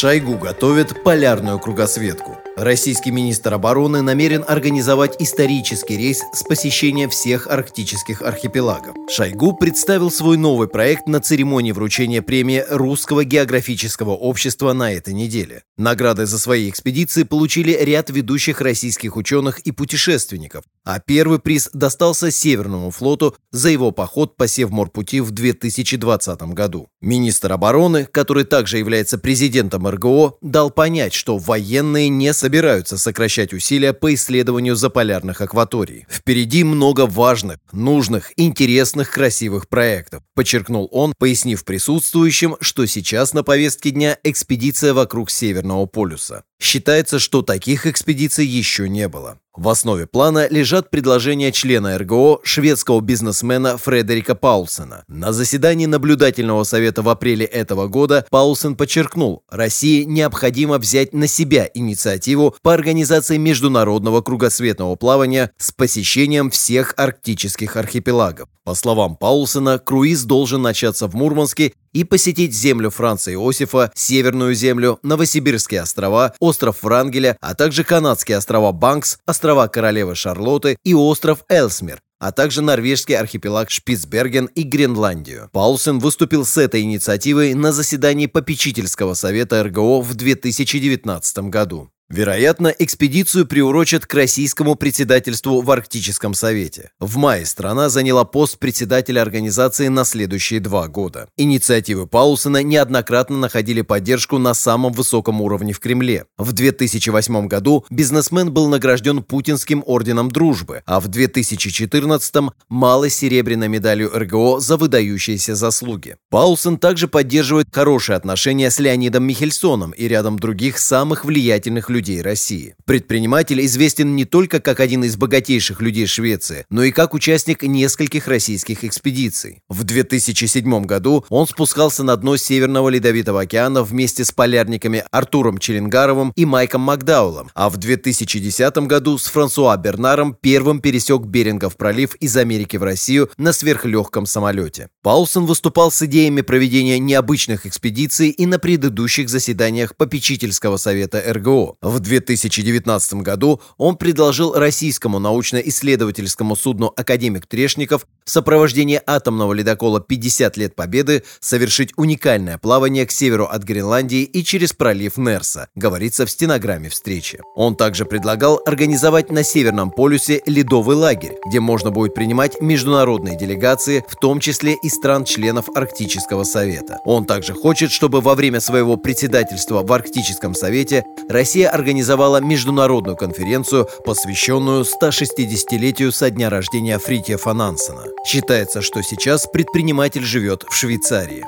Шойгу готовит полярную кругосветку. Российский министр обороны намерен организовать исторический рейс с посещением всех арктических архипелагов. Шойгу представил свой новый проект на церемонии вручения премии Русского географического общества на этой неделе. Награды за свои экспедиции получили ряд ведущих российских ученых и путешественников, а первый приз достался Северному флоту за его поход по Севморпути в 2020 году. Министр обороны, который также является президентом РГО, дал понять, что военные не собираются сокращать усилия по исследованию заполярных акваторий. Впереди много важных, нужных, интересных, красивых проектов, подчеркнул он, пояснив присутствующим, что сейчас на повестке дня экспедиция вокруг Северного полюса. Считается, что таких экспедиций еще не было. В основе плана лежат предложения члена РГО шведского бизнесмена Фредерика Паулсена. На заседании наблюдательного совета в апреле этого года Паулсен подчеркнул, России необходимо взять на себя инициативу по организации международного кругосветного плавания с посещением всех арктических архипелагов. По словам Паулсена, круиз должен начаться в Мурманске и посетить землю Франца Иосифа, Северную землю, Новосибирские острова, остров Врангеля, а также канадские острова Банкс, острова Королевы Шарлотты и остров Элсмир, а также норвежский архипелаг Шпицберген и Гренландию. Паулсен выступил с этой инициативой на заседании попечительского совета РГО в 2019 году. Вероятно, экспедицию приурочат к российскому председательству в Арктическом совете. В мае страна заняла пост председателя организации на следующие два года. Инициативы Паулсона неоднократно находили поддержку на самом высоком уровне в Кремле. В 2008 году бизнесмен был награжден Путинским орденом дружбы, а в 2014 – малой серебряной медалью РГО за выдающиеся заслуги. Паулсон также поддерживает хорошие отношения с Леонидом Михельсоном и рядом других самых влиятельных людей людей России. Предприниматель известен не только как один из богатейших людей Швеции, но и как участник нескольких российских экспедиций. В 2007 году он спускался на дно Северного Ледовитого океана вместе с полярниками Артуром Челенгаровым и Майком Макдаулом, а в 2010 году с Франсуа Бернаром первым пересек Берингов пролив из Америки в Россию на сверхлегком самолете. Паулсон выступал с идеями проведения необычных экспедиций и на предыдущих заседаниях попечительского совета РГО. В 2019 году он предложил российскому научно-исследовательскому судну «Академик Трешников» в сопровождении атомного ледокола «50 лет Победы» совершить уникальное плавание к северу от Гренландии и через пролив Нерса, говорится в стенограмме встречи. Он также предлагал организовать на Северном полюсе ледовый лагерь, где можно будет принимать международные делегации, в том числе и стран-членов Арктического совета. Он также хочет, чтобы во время своего председательства в Арктическом совете Россия организовала международную конференцию, посвященную 160-летию со дня рождения Фритьефа Нансена. Считается, что сейчас предприниматель живет в Швейцарии.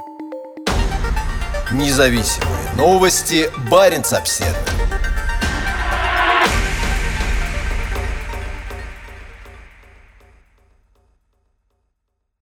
Независимые новости. Барин обседный.